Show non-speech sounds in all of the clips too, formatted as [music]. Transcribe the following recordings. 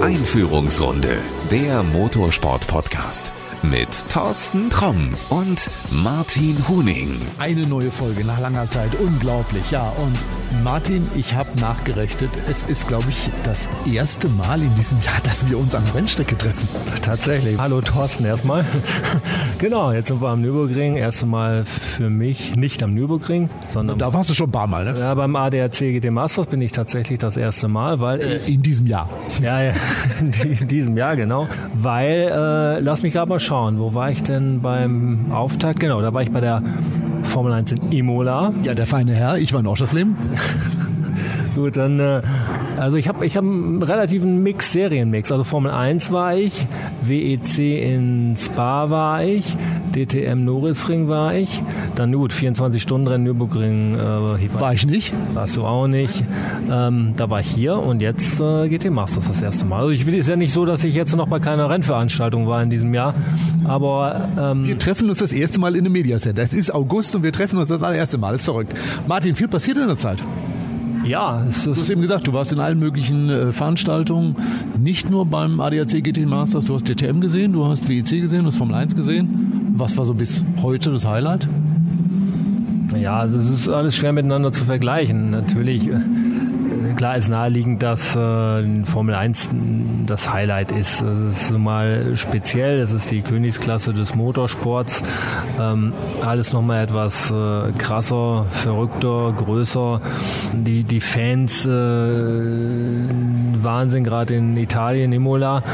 Einführungsrunde, der Motorsport-Podcast mit Thorsten Tromm und Martin Huning. Eine neue Folge nach langer Zeit, unglaublich, ja. Und Martin, ich habe nachgerechnet, es ist, glaube ich, das erste Mal in diesem Jahr, dass wir uns an der Rennstrecke treffen. Tatsächlich. Hallo Thorsten erstmal. [laughs] genau, jetzt sind wir am Nürburgring. Erste Mal für mich nicht am Nürburgring, sondern. Da warst du schon ein paar Mal, ne? Ja, beim ADAC GT Masters bin ich tatsächlich das erste Mal, weil. Äh, in diesem Jahr. Ja, ja, [laughs] in diesem Jahr, genau. Weil, äh, lass mich gerade mal schauen, wo war ich denn beim Auftakt? Genau, da war ich bei der Formel 1 in Imola. Ja, der feine Herr, ich war in Oschersleben. [laughs] Gut, dann, äh, also ich habe ich hab einen relativen Mix, Serienmix. Also Formel 1 war ich, WEC in Spa war ich, DTM Norrisring war ich, dann gut, 24-Stunden-Rennen Nürburgring äh, war ich nicht. Warst du auch nicht. Ähm, da war ich hier und jetzt äh, GT Masters das erste Mal. Also ich will, ist ja nicht so, dass ich jetzt noch bei keiner Rennveranstaltung war in diesem Jahr, aber... Ähm, wir treffen uns das erste Mal in einem Media Center. Es ist August und wir treffen uns das allererste Mal. Das ist verrückt. Martin, viel passiert in der Zeit. Ja, es ist du hast eben gesagt, du warst in allen möglichen äh, Veranstaltungen, nicht nur beim ADAC GT Masters, du hast DTM gesehen, du hast WEC gesehen, du hast Formel 1 gesehen. Was war so bis heute das Highlight? Ja, also es ist alles schwer miteinander zu vergleichen. Natürlich äh, klar ist naheliegend, dass äh, Formel 1 das Highlight ist. Es ist mal speziell, es ist die Königsklasse des Motorsports. Ähm, alles nochmal etwas äh, krasser, verrückter, größer. Die, die Fans, äh, Wahnsinn, gerade in Italien, Imola,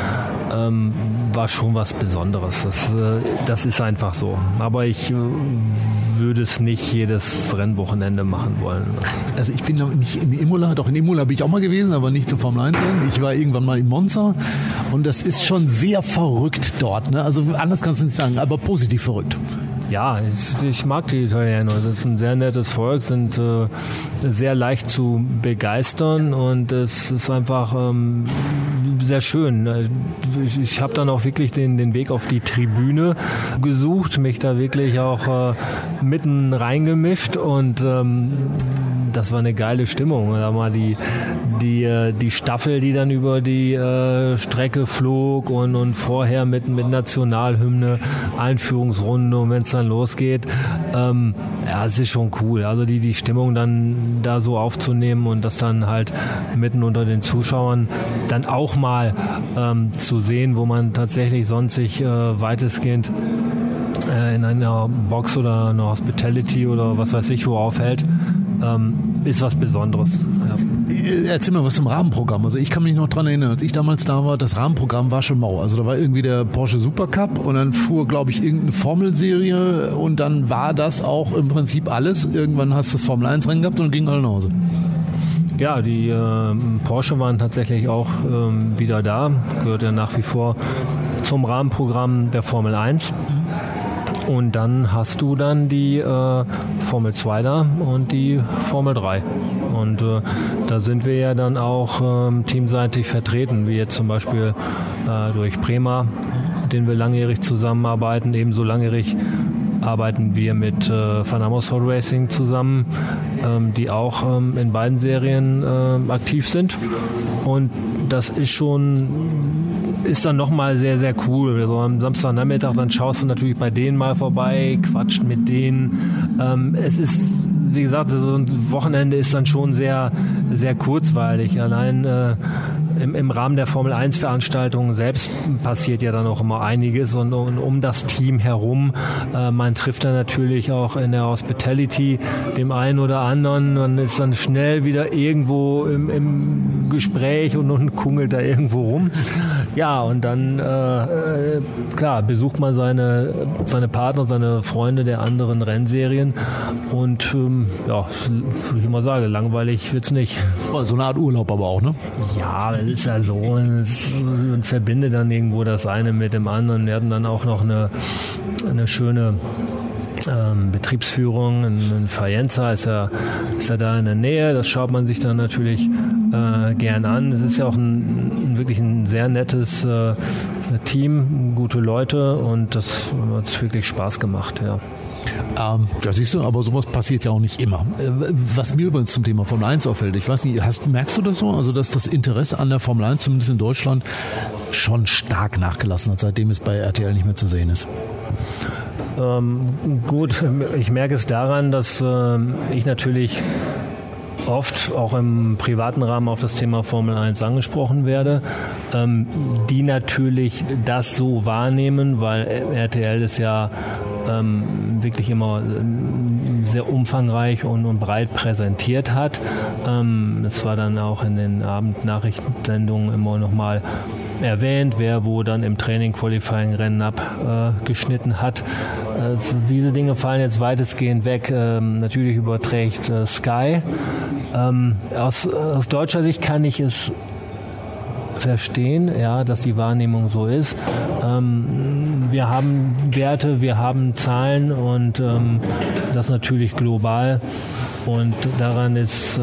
ähm, war schon was Besonderes. Das, äh, das ist einfach so. Aber ich äh, würde es nicht jedes Rennwochenende machen wollen. Also ich bin nicht in Imola, doch in Imola bin ich auch mal gewesen, aber nicht zum Formel 1 Rennen. Ich war irgendwann mal in Monza und das ist schon sehr verrückt dort. Ne? Also anders kannst du nicht sagen, aber positiv verrückt. Ja, ich, ich, mag die Italiener. Das ist ein sehr nettes Volk, sind äh, sehr leicht zu begeistern und es ist einfach ähm, sehr schön. Ich, ich habe dann auch wirklich den, den Weg auf die Tribüne gesucht, mich da wirklich auch äh, mitten reingemischt und ähm, das war eine geile Stimmung. Da mal die, die, äh, die Staffel, die dann über die äh, Strecke flog und, und vorher mit, mit Nationalhymne, Einführungsrunde und wenn es dann losgeht, ähm, ja, es ist schon cool. Also die, die Stimmung dann da so aufzunehmen und das dann halt mitten unter den Zuschauern dann auch mal ähm, zu sehen, wo man tatsächlich sonst sich äh, weitestgehend äh, in einer Box oder einer Hospitality oder was weiß ich wo aufhält ähm, ist was Besonderes. Ja. Äh, erzähl mal was zum Rahmenprogramm. Also ich kann mich noch dran erinnern, als ich damals da war, das Rahmenprogramm war schon mau. Also da war irgendwie der Porsche Supercup und dann fuhr, glaube ich, irgendeine Formelserie und dann war das auch im Prinzip alles. Irgendwann hast du das Formel 1 Rennen gehabt und gingen alle nach Hause. Ja, die äh, Porsche waren tatsächlich auch ähm, wieder da, gehört ja nach wie vor zum Rahmenprogramm der Formel 1. Und dann hast du dann die äh, Formel 2 da und die Formel 3. Und äh, da sind wir ja dann auch ähm, teamseitig vertreten, wie jetzt zum Beispiel äh, durch Prema, denen wir langjährig zusammenarbeiten. Ebenso langjährig arbeiten wir mit äh, Van Amersfoort Racing zusammen, ähm, die auch ähm, in beiden Serien äh, aktiv sind. Und das ist schon ist dann nochmal sehr, sehr cool. So am Samstagnachmittag, dann schaust du natürlich bei denen mal vorbei, quatscht mit denen. Ähm, es ist, wie gesagt, so ein Wochenende ist dann schon sehr, sehr kurzweilig. Allein äh, im, im Rahmen der Formel 1 Veranstaltungen selbst passiert ja dann auch immer einiges und, und um das Team herum. Äh, man trifft dann natürlich auch in der Hospitality dem einen oder anderen. Man ist dann schnell wieder irgendwo im, im Gespräch und, und kungelt da irgendwo rum. Ja, und dann, äh, äh, klar, besucht man seine, seine Partner, seine Freunde der anderen Rennserien und ähm, ja, würde ich immer sagen, langweilig wird es nicht. So eine Art Urlaub aber auch, ne? Ja, ist ja so. Und verbindet dann irgendwo das eine mit dem anderen. Wir hatten dann auch noch eine, eine schöne ähm, Betriebsführung in, in Faenza ist ja, ist ja da in der Nähe. Das schaut man sich dann natürlich äh, gern an. Es ist ja auch ein, wirklich ein sehr nettes äh, Team, gute Leute und das hat wirklich Spaß gemacht. Ja. Ähm, ja, siehst du, aber sowas passiert ja auch nicht immer. Äh, was mir übrigens zum Thema Formel 1 auffällt, ich weiß nicht, hast, merkst du das so? Also, dass das Interesse an der Formel 1, zumindest in Deutschland, schon stark nachgelassen hat, seitdem es bei RTL nicht mehr zu sehen ist. Ähm, gut, ich merke es daran, dass äh, ich natürlich oft auch im privaten Rahmen auf das Thema Formel 1 angesprochen werde, ähm, die natürlich das so wahrnehmen, weil RTL ist ja ähm, wirklich immer ähm, sehr umfangreich und, und breit präsentiert hat. Ähm, es war dann auch in den Abendnachrichtensendungen immer nochmal erwähnt, wer wo dann im Training Qualifying Rennen abgeschnitten hat. Also diese Dinge fallen jetzt weitestgehend weg. Ähm, natürlich überträgt äh, Sky. Ähm, aus, aus deutscher Sicht kann ich es verstehen, ja, dass die Wahrnehmung so ist. Ähm, wir haben Werte, wir haben Zahlen und ähm, das natürlich global. Und daran ist äh,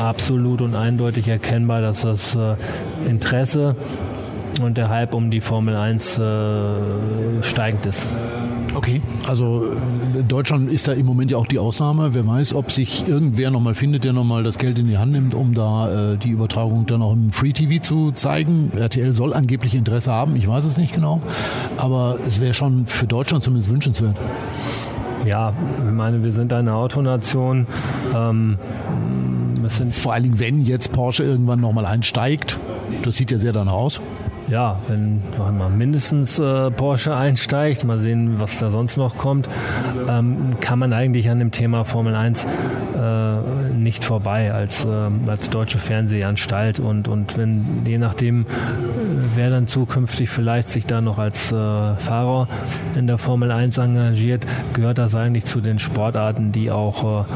absolut und eindeutig erkennbar, dass das äh, Interesse und der Hype um die Formel 1 äh, steigend ist. Okay, also Deutschland ist da im Moment ja auch die Ausnahme. Wer weiß, ob sich irgendwer nochmal findet, der nochmal das Geld in die Hand nimmt, um da äh, die Übertragung dann auch im Free TV zu zeigen. RTL soll angeblich Interesse haben, ich weiß es nicht genau. Aber es wäre schon für Deutschland zumindest wünschenswert. Ja, ich meine, wir sind eine Autonation. Ähm, Vor allen Dingen, wenn jetzt Porsche irgendwann nochmal einsteigt, das sieht ja sehr danach aus ja, wenn einmal mindestens äh, Porsche einsteigt, mal sehen, was da sonst noch kommt, ähm, kann man eigentlich an dem Thema Formel 1 äh, nicht vorbei als, äh, als deutsche Fernsehanstalt. Und, und wenn, je nachdem, wer dann zukünftig vielleicht sich da noch als äh, Fahrer in der Formel 1 engagiert, gehört das eigentlich zu den Sportarten, die auch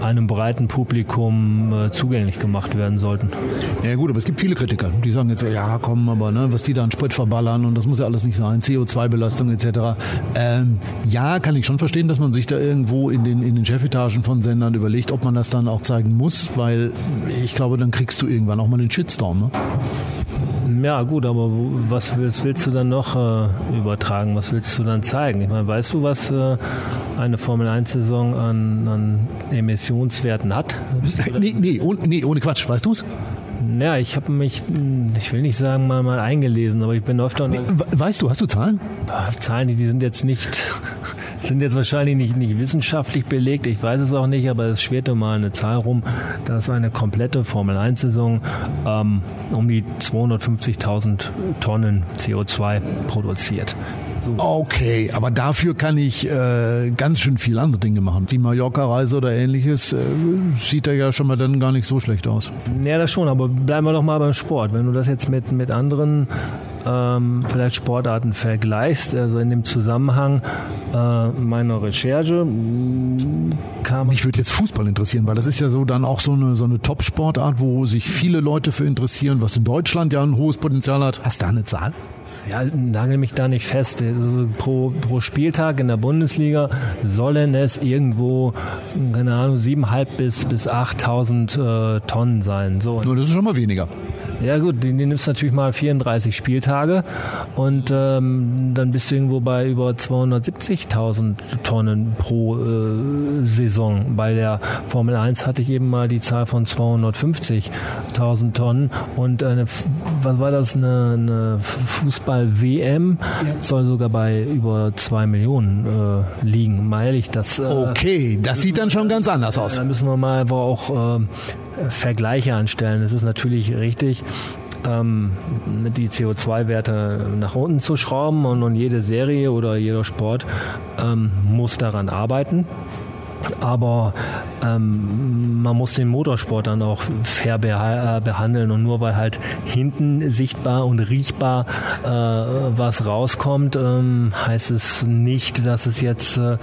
äh, einem breiten Publikum zugänglich gemacht werden sollten. Ja gut, aber es gibt viele Kritiker, die sagen jetzt, ja komm, aber ne, was die da an Sprit verballern und das muss ja alles nicht sein, CO2-Belastung etc. Ähm, ja, kann ich schon verstehen, dass man sich da irgendwo in den, in den Chefetagen von Sendern überlegt, ob man das dann auch zeigen muss, weil ich glaube, dann kriegst du irgendwann auch mal den Shitstorm. Ne? Ja, gut, aber was willst, willst du dann noch äh, übertragen? Was willst du dann zeigen? Ich meine, weißt du, was äh, eine Formel-1-Saison an, an, Emissionswerten hat? [laughs] Nee, nee, oh, nee, ohne Quatsch, weißt du es? Ja, ich habe mich, ich will nicht sagen mal, mal eingelesen, aber ich bin öfter... Weißt du, hast du Zahlen? Zahlen, die sind jetzt nicht, sind jetzt wahrscheinlich nicht, nicht wissenschaftlich belegt, ich weiß es auch nicht, aber es schwirrte mal eine Zahl rum, dass eine komplette Formel-1-Saison ähm, um die 250.000 Tonnen CO2 produziert. Okay, aber dafür kann ich äh, ganz schön viel andere Dinge machen. Die Mallorca-Reise oder ähnliches äh, sieht da ja schon mal dann gar nicht so schlecht aus. Ja, das schon, aber bleiben wir doch mal beim Sport. Wenn du das jetzt mit, mit anderen ähm, vielleicht Sportarten vergleichst, also in dem Zusammenhang äh, meiner Recherche kam. Mich würde jetzt Fußball interessieren, weil das ist ja so dann auch so eine, so eine Top-Sportart, wo sich viele Leute für interessieren, was in Deutschland ja ein hohes Potenzial hat. Hast du da eine Zahl? Ja, nagel mich da nicht fest. Also pro, pro Spieltag in der Bundesliga sollen es irgendwo, keine Ahnung, 7.500 bis, bis 8.000 äh, Tonnen sein. So. Nur das ist schon mal weniger. Ja gut, die, die nimmst natürlich mal 34 Spieltage und ähm, dann bist du irgendwo bei über 270.000 Tonnen pro äh, Saison. Bei der Formel 1 hatte ich eben mal die Zahl von 250.000 Tonnen und eine, was war das, eine, eine Fußball-WM ja. soll sogar bei über 2 Millionen äh, liegen. Mal ehrlich, das... Äh, okay, das sieht dann schon ganz anders aus. Da müssen wir mal aber auch äh, Vergleiche anstellen. Es ist natürlich richtig, ähm, die CO2-Werte nach unten zu schrauben und, und, jede Serie oder jeder Sport ähm, muss daran arbeiten. Aber ähm, man muss den Motorsport dann auch fair beha äh, behandeln und nur weil halt hinten sichtbar und riechbar äh, was rauskommt, ähm, heißt es nicht, dass es jetzt äh,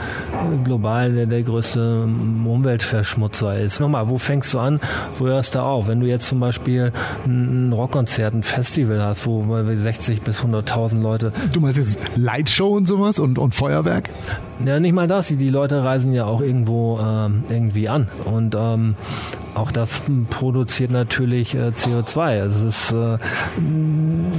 global der, der, größte Umweltverschmutzer ist. Nochmal, wo fängst du an? Wo hörst du auf? Wenn du jetzt zum Beispiel ein Rockkonzert, ein Festival hast, wo 60 bis 100.000 Leute... Du meinst jetzt Lightshow und sowas und, und Feuerwerk? Ja, nicht mal das. Die Leute reisen ja auch irgendwo ähm, irgendwie an. Und ähm, auch das produziert natürlich äh, CO2. Also es ist, äh,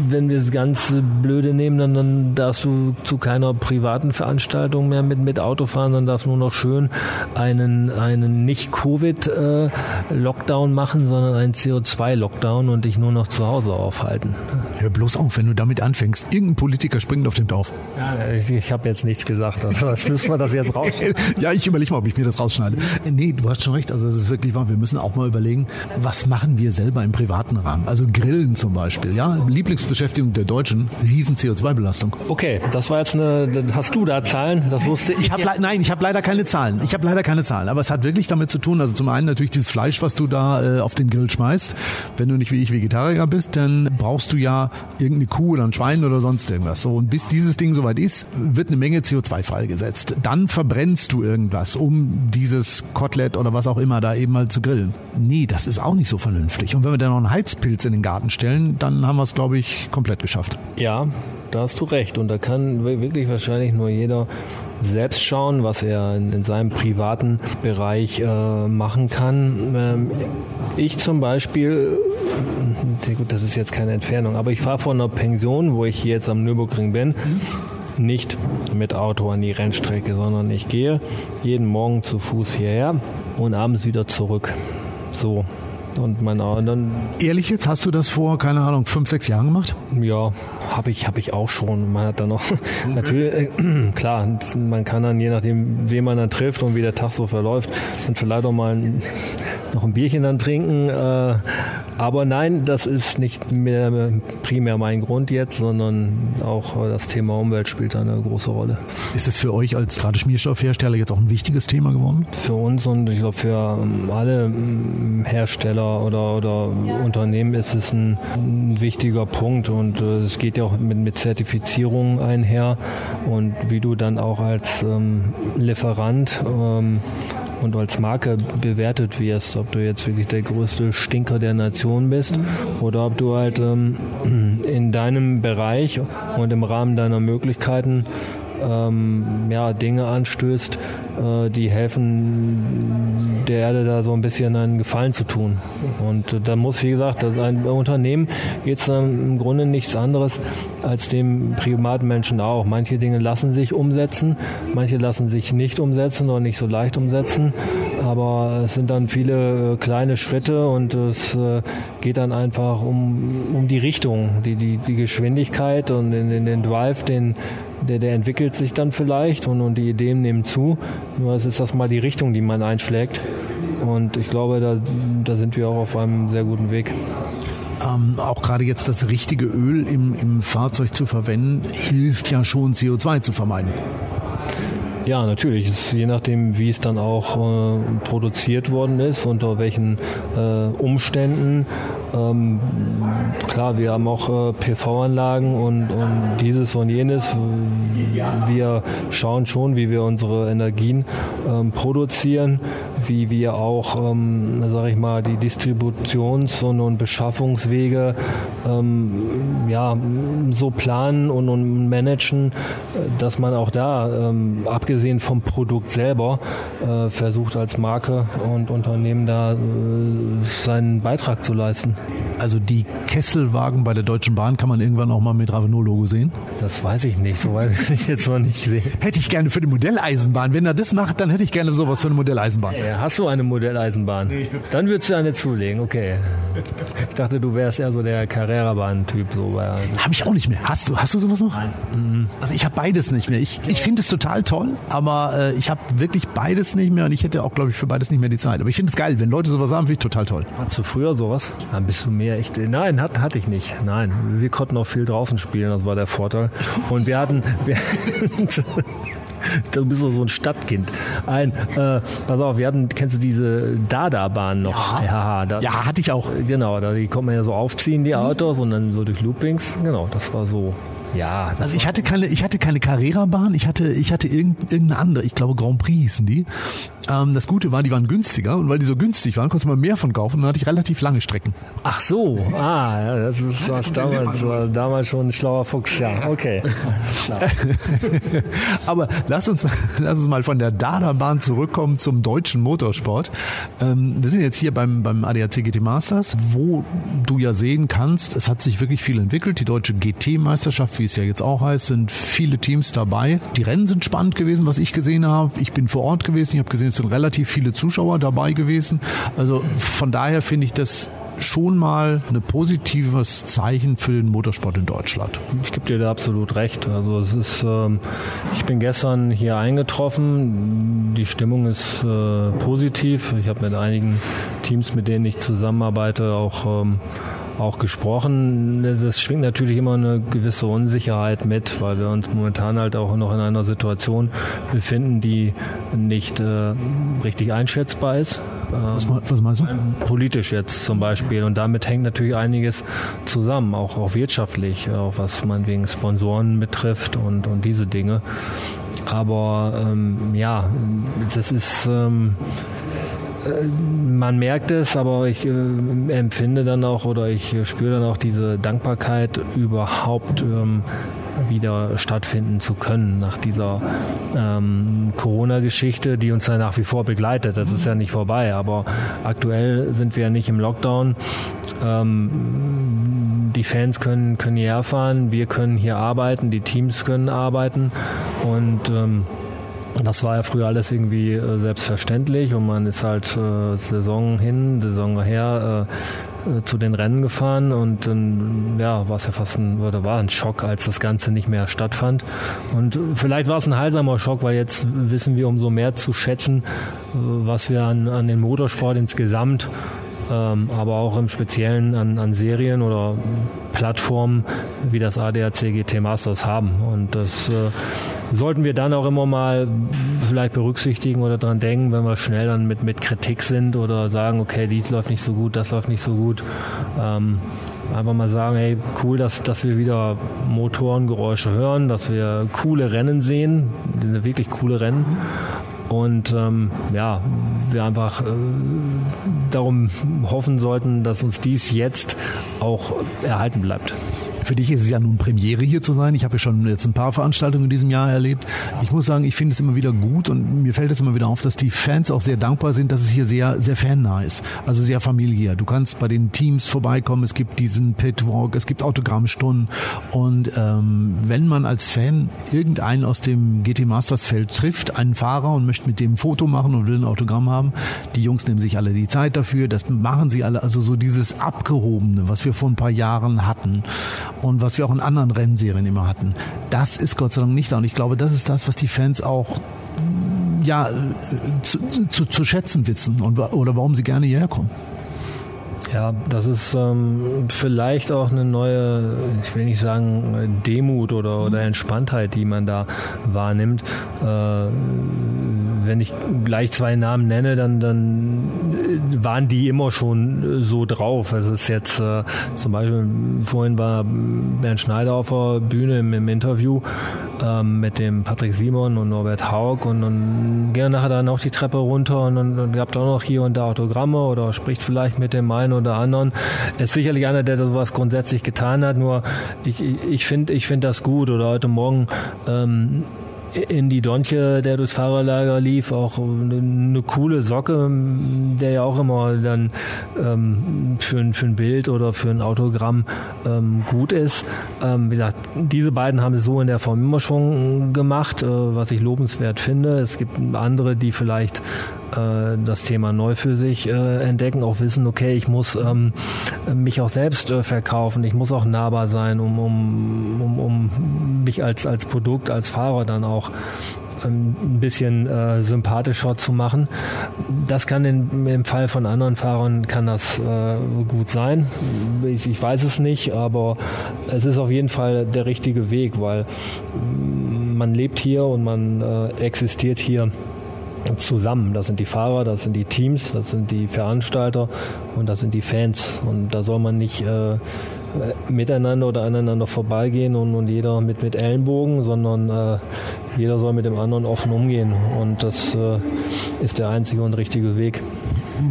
wenn wir es ganz blöde nehmen, dann, dann darfst du zu keiner privaten Veranstaltung mehr mit, mit Auto fahren, dann darfst du nur noch schön einen, einen nicht Covid-Lockdown äh, machen, sondern einen CO2-Lockdown und dich nur noch zu Hause aufhalten. Hör bloß auf, wenn du damit anfängst. Irgendein Politiker springt auf den Dorf. Ja, ich, ich habe jetzt nichts gesagt. Also müssen wir das jetzt rausschneiden? [laughs] ja, ich überlege mal, ob ich mir das rausschneide. Nee, du hast schon recht. Also es ist wirklich wahr. Wir müssen auch mal überlegen, was machen wir selber im privaten Rahmen? Also Grillen zum Beispiel, ja, Lieblingsbeschäftigung der Deutschen, riesen CO2-Belastung. Okay, das war jetzt eine, hast du da Zahlen? Das wusste ich. ich hab nein, ich habe leider keine Zahlen. Ich habe leider keine Zahlen, aber es hat wirklich damit zu tun, also zum einen natürlich dieses Fleisch, was du da äh, auf den Grill schmeißt. Wenn du nicht wie ich Vegetarier bist, dann brauchst du ja irgendeine Kuh oder ein Schwein oder sonst irgendwas. So, und bis dieses Ding soweit ist, wird eine Menge CO2 freigesetzt. Dann verbrennst du irgendwas, um dieses Kotelett oder was auch immer da eben mal zu grillen nee, das ist auch nicht so vernünftig. Und wenn wir dann noch einen Heizpilz in den Garten stellen, dann haben wir es, glaube ich, komplett geschafft. Ja, da hast du recht. Und da kann wirklich wahrscheinlich nur jeder selbst schauen, was er in, in seinem privaten Bereich äh, machen kann. Ähm, ich zum Beispiel, gut, das ist jetzt keine Entfernung, aber ich fahre von einer Pension, wo ich hier jetzt am Nürburgring bin. Mhm nicht mit Auto an die Rennstrecke, sondern ich gehe jeden Morgen zu Fuß hierher und abends wieder zurück. So. Und mein dann. Ehrlich jetzt, hast du das vor, keine Ahnung, fünf, sechs Jahren gemacht? Ja, habe ich, habe ich auch schon. Man hat dann noch, okay. [laughs] natürlich, äh, [clears throat] klar, man kann dann, je nachdem, wen man dann trifft und wie der Tag so verläuft, dann vielleicht auch mal ein, [laughs] noch ein Bierchen dann trinken. Äh, aber nein, das ist nicht mehr primär mein Grund jetzt, sondern auch das Thema Umwelt spielt eine große Rolle. Ist es für euch als gerade Schmierstoffhersteller jetzt auch ein wichtiges Thema geworden? Für uns und ich glaube für alle Hersteller oder, oder Unternehmen ist es ein, ein wichtiger Punkt und äh, es geht ja auch mit, mit Zertifizierung einher und wie du dann auch als ähm, Lieferant ähm, und als Marke bewertet wirst, ob du jetzt wirklich der größte Stinker der Nation bist oder ob du halt ähm, in deinem Bereich und im Rahmen deiner Möglichkeiten ähm, ja, Dinge anstößt, äh, die helfen, der Erde da so ein bisschen einen Gefallen zu tun. Und äh, da muss, wie gesagt, das ein Unternehmen geht es im Grunde nichts anderes als dem Privatmenschen auch. Manche Dinge lassen sich umsetzen, manche lassen sich nicht umsetzen oder nicht so leicht umsetzen. Aber es sind dann viele äh, kleine Schritte und es äh, geht dann einfach um, um die Richtung, die, die, die Geschwindigkeit und den, den Drive, den, der, der entwickelt sich dann vielleicht und, und die Ideen nehmen zu. Nur es ist das mal die Richtung, die man einschlägt. Und ich glaube, da, da sind wir auch auf einem sehr guten Weg. Ähm, auch gerade jetzt das richtige Öl im, im Fahrzeug zu verwenden, hilft ja schon CO2 zu vermeiden. Ja, natürlich. Es, je nachdem, wie es dann auch äh, produziert worden ist, unter welchen äh, Umständen. Ähm, klar, wir haben auch äh, PV-Anlagen und, und, dieses und jenes. Wir schauen schon, wie wir unsere Energien ähm, produzieren, wie wir auch, ähm, sage ich mal, die Distributions- und, und Beschaffungswege ähm, ja, so planen und, und managen, dass man auch da, ähm, abgesehen vom Produkt selber, äh, versucht als Marke und Unternehmen da äh, seinen Beitrag zu leisten. Also die Kesselwagen bei der Deutschen Bahn kann man irgendwann auch mal mit Ravenol-Logo sehen? Das weiß ich nicht, soweit will ich jetzt noch nicht sehen. Hätte ich gerne für die Modelleisenbahn. Wenn er das macht, dann hätte ich gerne sowas für eine Modelleisenbahn. Hast du eine Modelleisenbahn? Nee, dann würdest du eine zulegen, okay. Ich dachte, du wärst eher so der Carrera-Bahn-Typ. So habe ich auch nicht mehr. Hast du, hast du sowas noch? Nein. Mhm. Also ich habe beides nicht mehr. Ich, ich finde es total toll, aber äh, ich habe wirklich beides nicht mehr und ich hätte auch, glaube ich, für beides nicht mehr die Zeit. Aber ich finde es geil, wenn Leute sowas haben, finde ich total toll. Hattest du früher sowas? Dann bist du mehr echt. Nein, hat, hatte ich nicht. Nein, wir konnten auch viel draußen spielen, das war der Vorteil. Und wir hatten. Wir [laughs] [laughs] Du bist so ein Stadtkind. Ein, äh, pass auf, wir hatten, kennst du diese Dada-Bahn noch? Ja, ja, da, ja, hatte ich auch. Genau, da die konnte man ja so aufziehen, die Autos, und dann so durch Loopings. Genau, das war so Ja. Also ich hatte keine, ich hatte keine Carrera-Bahn, ich hatte, ich hatte irgendeine andere, ich glaube Grand Prix hießen die. Ähm, das Gute war, die waren günstiger und weil die so günstig waren, konnte man mehr von kaufen und dann hatte ich relativ lange Strecken. Ach so, ah, das ist was damals, war damals schon ein schlauer Fuchs, ja, okay. [laughs] Aber lass uns, [laughs] lass uns mal von der Dada-Bahn zurückkommen zum deutschen Motorsport. Ähm, wir sind jetzt hier beim, beim ADAC GT Masters, wo du ja sehen kannst, es hat sich wirklich viel entwickelt. Die deutsche GT-Meisterschaft, wie es ja jetzt auch heißt, sind viele Teams dabei. Die Rennen sind spannend gewesen, was ich gesehen habe. Ich bin vor Ort gewesen, ich habe gesehen, es sind relativ viele Zuschauer dabei gewesen. Also von daher finde ich das schon mal ein positives Zeichen für den Motorsport in Deutschland. Ich gebe dir da absolut recht. Also es ist, ähm, ich bin gestern hier eingetroffen. Die Stimmung ist äh, positiv. Ich habe mit einigen Teams, mit denen ich zusammenarbeite, auch ähm, auch gesprochen. Es schwingt natürlich immer eine gewisse Unsicherheit mit, weil wir uns momentan halt auch noch in einer Situation befinden, die nicht äh, richtig einschätzbar ist. Was, was meinst du? Politisch jetzt zum Beispiel. Und damit hängt natürlich einiges zusammen, auch, auch wirtschaftlich, auch was man wegen Sponsoren betrifft und, und diese Dinge. Aber ähm, ja, das ist. Ähm, man merkt es, aber ich äh, empfinde dann auch oder ich spüre dann auch diese Dankbarkeit überhaupt ähm, wieder stattfinden zu können nach dieser ähm, Corona-Geschichte, die uns ja nach wie vor begleitet. Das ist ja nicht vorbei, aber aktuell sind wir ja nicht im Lockdown. Ähm, die Fans können, können hierher fahren, wir können hier arbeiten, die Teams können arbeiten und ähm, das war ja früher alles irgendwie äh, selbstverständlich und man ist halt äh, Saison hin, Saison her äh, äh, zu den Rennen gefahren und dann ja, war es ja fast ein, oder war ein Schock, als das Ganze nicht mehr stattfand. Und vielleicht war es ein heilsamer Schock, weil jetzt wissen wir umso mehr zu schätzen, äh, was wir an, an den Motorsport insgesamt ähm, aber auch im Speziellen an, an Serien oder Plattformen wie das ADAC GT Masters haben. Und das äh, sollten wir dann auch immer mal vielleicht berücksichtigen oder dran denken, wenn wir schnell dann mit, mit Kritik sind oder sagen, okay, dies läuft nicht so gut, das läuft nicht so gut. Ähm, einfach mal sagen, hey, cool, dass, dass wir wieder Motorengeräusche hören, dass wir coole Rennen sehen, diese wirklich coole Rennen. Und ähm, ja, wir einfach äh, darum hoffen sollten, dass uns dies jetzt auch erhalten bleibt. Für dich ist es ja nun Premiere hier zu sein. Ich habe ja schon jetzt ein paar Veranstaltungen in diesem Jahr erlebt. Ich muss sagen, ich finde es immer wieder gut und mir fällt es immer wieder auf, dass die Fans auch sehr dankbar sind, dass es hier sehr, sehr fannah ist. Also sehr familiär. Du kannst bei den Teams vorbeikommen. Es gibt diesen Pitwalk, es gibt Autogrammstunden und ähm, wenn man als Fan irgendeinen aus dem GT Masters Feld trifft, einen Fahrer und möchte mit dem ein Foto machen und will ein Autogramm haben, die Jungs nehmen sich alle die Zeit dafür. Das machen sie alle. Also so dieses Abgehobene, was wir vor ein paar Jahren hatten und was wir auch in anderen Rennserien immer hatten. Das ist Gott sei Dank nicht da. Und ich glaube, das ist das, was die Fans auch ja, zu, zu, zu schätzen wissen und, oder warum sie gerne hierher kommen. Ja, das ist ähm, vielleicht auch eine neue, ich will nicht sagen Demut oder, oder Entspanntheit, die man da wahrnimmt. Äh, wenn ich gleich zwei Namen nenne, dann, dann waren die immer schon so drauf. Es ist jetzt äh, zum Beispiel, vorhin war Bernd Schneider auf der Bühne im, im Interview ähm, mit dem Patrick Simon und Norbert Haug und, und gehen nachher dann auch die Treppe runter und, und, und habt auch noch hier und da Autogramme oder spricht vielleicht mit dem einen oder anderen. Ist sicherlich einer, der sowas grundsätzlich getan hat, nur ich, ich finde ich finde das gut. Oder heute Morgen ähm, in die Donche, der durchs Fahrerlager lief, auch eine, coole Socke, der ja auch immer dann ähm, für, ein, für ein Bild oder für ein Autogramm ähm, gut ist. Ähm, wie gesagt, diese beiden haben es so in der Form immer schon gemacht, äh, was ich lobenswert finde. Es gibt andere, die vielleicht äh, das Thema neu für sich äh, entdecken, auch wissen, okay, ich muss ähm, mich auch selbst äh, verkaufen, ich muss auch nahbar sein, um, um, um, um mich als, als Produkt, als Fahrer dann auch ähm, ein bisschen äh, sympathischer zu machen. Das kann in, im Fall von anderen Fahrern kann das äh, gut sein. Ich, ich, weiß es nicht, aber es ist auf jeden Fall der richtige Weg, weil man lebt hier und man äh, existiert hier zusammen. Das sind die Fahrer, das sind die Teams, das sind die Veranstalter und das sind die Fans. Und da soll man nicht äh, miteinander oder aneinander vorbeigehen und, und jeder mit, mit Ellenbogen, sondern äh, jeder soll mit dem anderen offen umgehen. Und das äh, ist der einzige und richtige Weg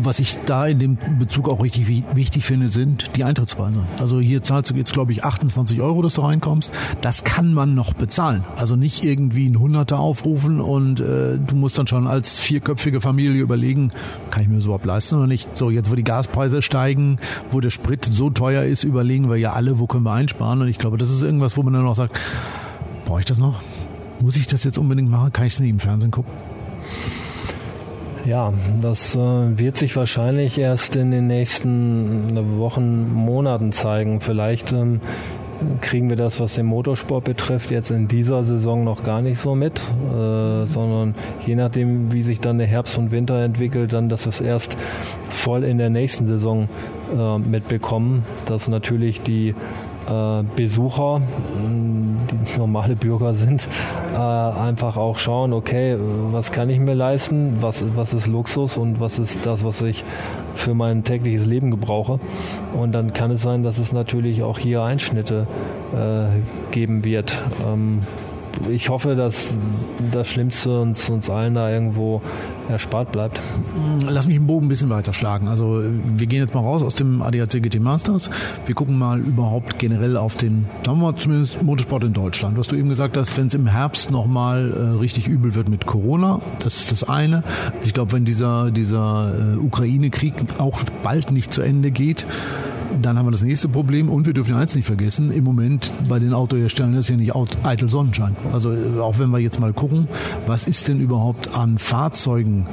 was ich da in dem Bezug auch richtig wichtig finde, sind die Eintrittspreise. Also hier zahlst du jetzt, glaube ich, 28 Euro, dass du reinkommst. Das kann man noch bezahlen. Also nicht irgendwie ein Hunderter aufrufen und äh, du musst dann schon als vierköpfige Familie überlegen, kann ich mir das überhaupt leisten oder nicht? So, jetzt wo die Gaspreise steigen, wo der Sprit so teuer ist, überlegen wir ja alle, wo können wir einsparen. Und ich glaube, das ist irgendwas, wo man dann auch sagt, brauche ich das noch? Muss ich das jetzt unbedingt machen? Kann ich es nicht im Fernsehen gucken? Ja, das äh, wird sich wahrscheinlich erst in den nächsten äh, Wochen, Monaten zeigen. Vielleicht ähm, kriegen wir das, was den Motorsport betrifft, jetzt in dieser Saison noch gar nicht so mit, äh, sondern je nachdem, wie sich dann der Herbst und Winter entwickelt, dann, dass wir es erst voll in der nächsten Saison mitbekommen, dass natürlich die Besucher, die normale Bürger sind, äh, einfach auch schauen, okay, was kann ich mir leisten, was, was ist Luxus und was ist das, was ich für mein tägliches Leben gebrauche. Und dann kann es sein, dass es natürlich auch hier Einschnitte äh, geben wird. Ähm, ich hoffe, dass das Schlimmste uns, uns allen da irgendwo erspart bleibt. Lass mich den Bogen ein bisschen weiter schlagen. Also wir gehen jetzt mal raus aus dem ADAC GT Masters. Wir gucken mal überhaupt generell auf den, sagen wir mal zumindest Motorsport in Deutschland. Was du eben gesagt hast, wenn es im Herbst nochmal äh, richtig übel wird mit Corona, das ist das eine. Ich glaube, wenn dieser, dieser äh, Ukraine-Krieg auch bald nicht zu Ende geht, dann haben wir das nächste Problem und wir dürfen eins nicht vergessen, im Moment bei den Autoherstellern ist ja nicht eitel Sonnenschein. Also äh, auch wenn wir jetzt mal gucken, was ist denn überhaupt an Fahrzeugen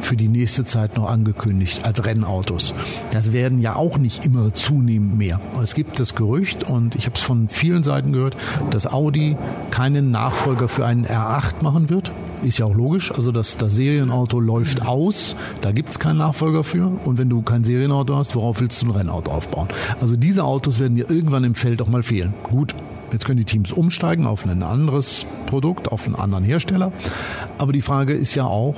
für die nächste Zeit noch angekündigt als Rennautos. Das werden ja auch nicht immer zunehmend mehr. Es gibt das Gerücht und ich habe es von vielen Seiten gehört, dass Audi keinen Nachfolger für einen R8 machen wird. Ist ja auch logisch. Also das, das Serienauto läuft aus, da gibt es keinen Nachfolger für. Und wenn du kein Serienauto hast, worauf willst du ein Rennauto aufbauen? Also diese Autos werden dir irgendwann im Feld auch mal fehlen. Gut, Jetzt können die Teams umsteigen auf ein anderes Produkt, auf einen anderen Hersteller. Aber die Frage ist ja auch,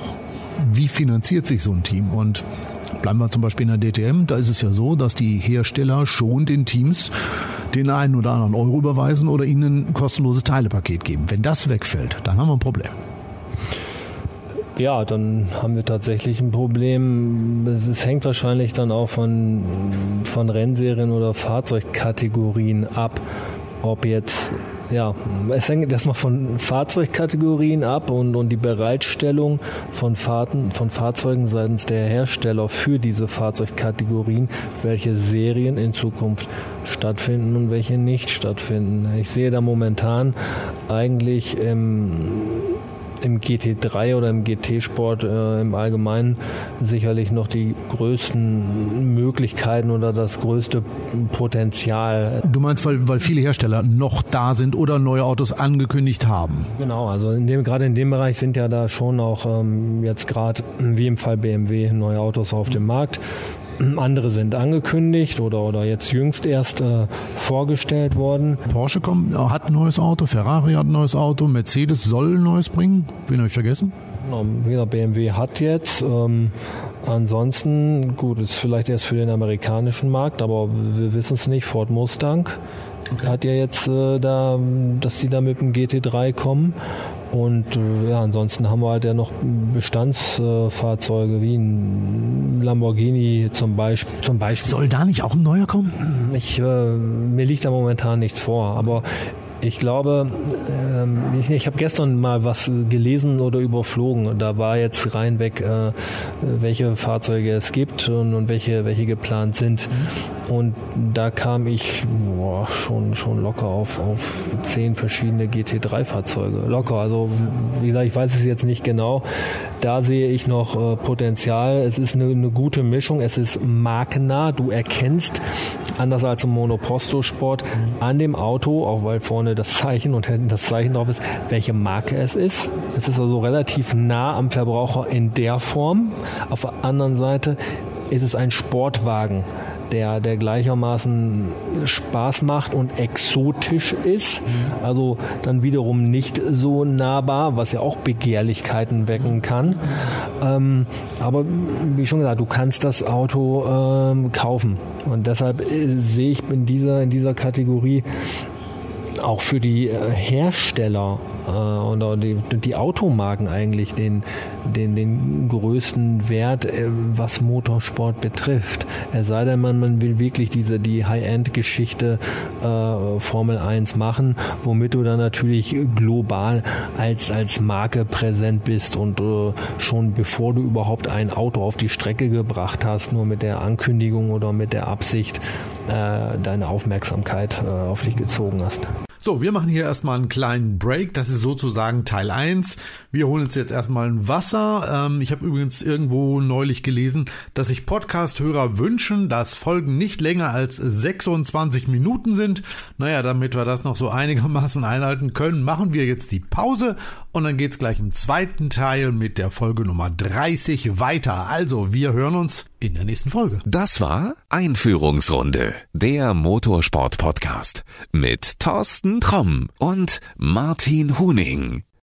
wie finanziert sich so ein Team? Und bleiben wir zum Beispiel in der DTM, da ist es ja so, dass die Hersteller schon den Teams den einen oder anderen Euro überweisen oder ihnen ein kostenloses Teilepaket geben. Wenn das wegfällt, dann haben wir ein Problem. Ja, dann haben wir tatsächlich ein Problem. Es hängt wahrscheinlich dann auch von, von Rennserien oder Fahrzeugkategorien ab, ob jetzt ja, es hängt erstmal von Fahrzeugkategorien ab und, und die Bereitstellung von, Fahrten, von Fahrzeugen seitens der Hersteller für diese Fahrzeugkategorien, welche Serien in Zukunft stattfinden und welche nicht stattfinden. Ich sehe da momentan eigentlich im im GT3 oder im GT-Sport äh, im Allgemeinen sicherlich noch die größten Möglichkeiten oder das größte Potenzial. Du meinst, weil, weil viele Hersteller noch da sind oder neue Autos angekündigt haben? Genau, also in dem, gerade in dem Bereich sind ja da schon auch ähm, jetzt gerade wie im Fall BMW neue Autos auf dem Markt. Andere sind angekündigt oder, oder jetzt jüngst erst äh, vorgestellt worden. Porsche kommt, hat ein neues Auto, Ferrari hat ein neues Auto, Mercedes soll ein neues bringen. Wen habe ich vergessen? BMW hat jetzt. Ähm, ansonsten, gut, ist vielleicht erst für den amerikanischen Markt, aber wir wissen es nicht. Ford Mustang okay. hat ja jetzt äh, da, dass die da mit dem GT3 kommen. Und äh, ja, ansonsten haben wir halt ja noch Bestandsfahrzeuge wie ein Lamborghini zum Beispiel, zum Beispiel. Soll da nicht auch ein neuer kommen? Ich, äh, mir liegt da momentan nichts vor, aber ich glaube, ähm, ich, ich habe gestern mal was gelesen oder überflogen. Da war jetzt reinweg, äh, welche Fahrzeuge es gibt und, und welche, welche geplant sind. Und da kam ich boah, schon, schon locker auf, auf zehn verschiedene GT3-Fahrzeuge. Locker. Also, wie gesagt, ich weiß es jetzt nicht genau. Da sehe ich noch äh, Potenzial. Es ist eine, eine, gute Mischung. Es ist markennah. Du erkennst, anders als im Monoposto-Sport, an dem Auto, auch weil vorne das Zeichen und hinten das Zeichen drauf ist, welche Marke es ist. Es ist also relativ nah am Verbraucher in der Form. Auf der anderen Seite ist es ein Sportwagen der, der gleichermaßen Spaß macht und exotisch ist. Mhm. Also dann wiederum nicht so nahbar, was ja auch Begehrlichkeiten wecken kann. Ähm, aber wie schon gesagt, du kannst das Auto ähm, kaufen. Und deshalb äh, sehe ich in dieser, in dieser Kategorie auch für die äh, Hersteller äh, und die, die, Automarken eigentlich den, den, den größten Wert, äh, was Motorsport betrifft. Es sei denn, man, man will wirklich diese die High-End-Geschichte äh, Formel 1 machen, womit du dann natürlich global als, als Marke präsent bist und äh, schon bevor du überhaupt ein Auto auf die Strecke gebracht hast, nur mit der Ankündigung oder mit der Absicht, äh, deine Aufmerksamkeit äh, auf dich gezogen hast. So, wir machen hier erstmal einen kleinen Break. Das ist sozusagen Teil 1. Wir holen uns jetzt erstmal ein Wasser. Ähm, ich habe übrigens irgendwo neulich gelesen, dass sich Podcast-Hörer wünschen, dass Folgen nicht länger als 26 Minuten sind. Naja, damit wir das noch so einigermaßen einhalten können, machen wir jetzt die Pause und dann geht's gleich im zweiten Teil mit der Folge Nummer 30 weiter. Also, wir hören uns in der nächsten Folge. Das war Einführungsrunde, der Motorsport-Podcast mit Thorsten Tromm und Martin Huning.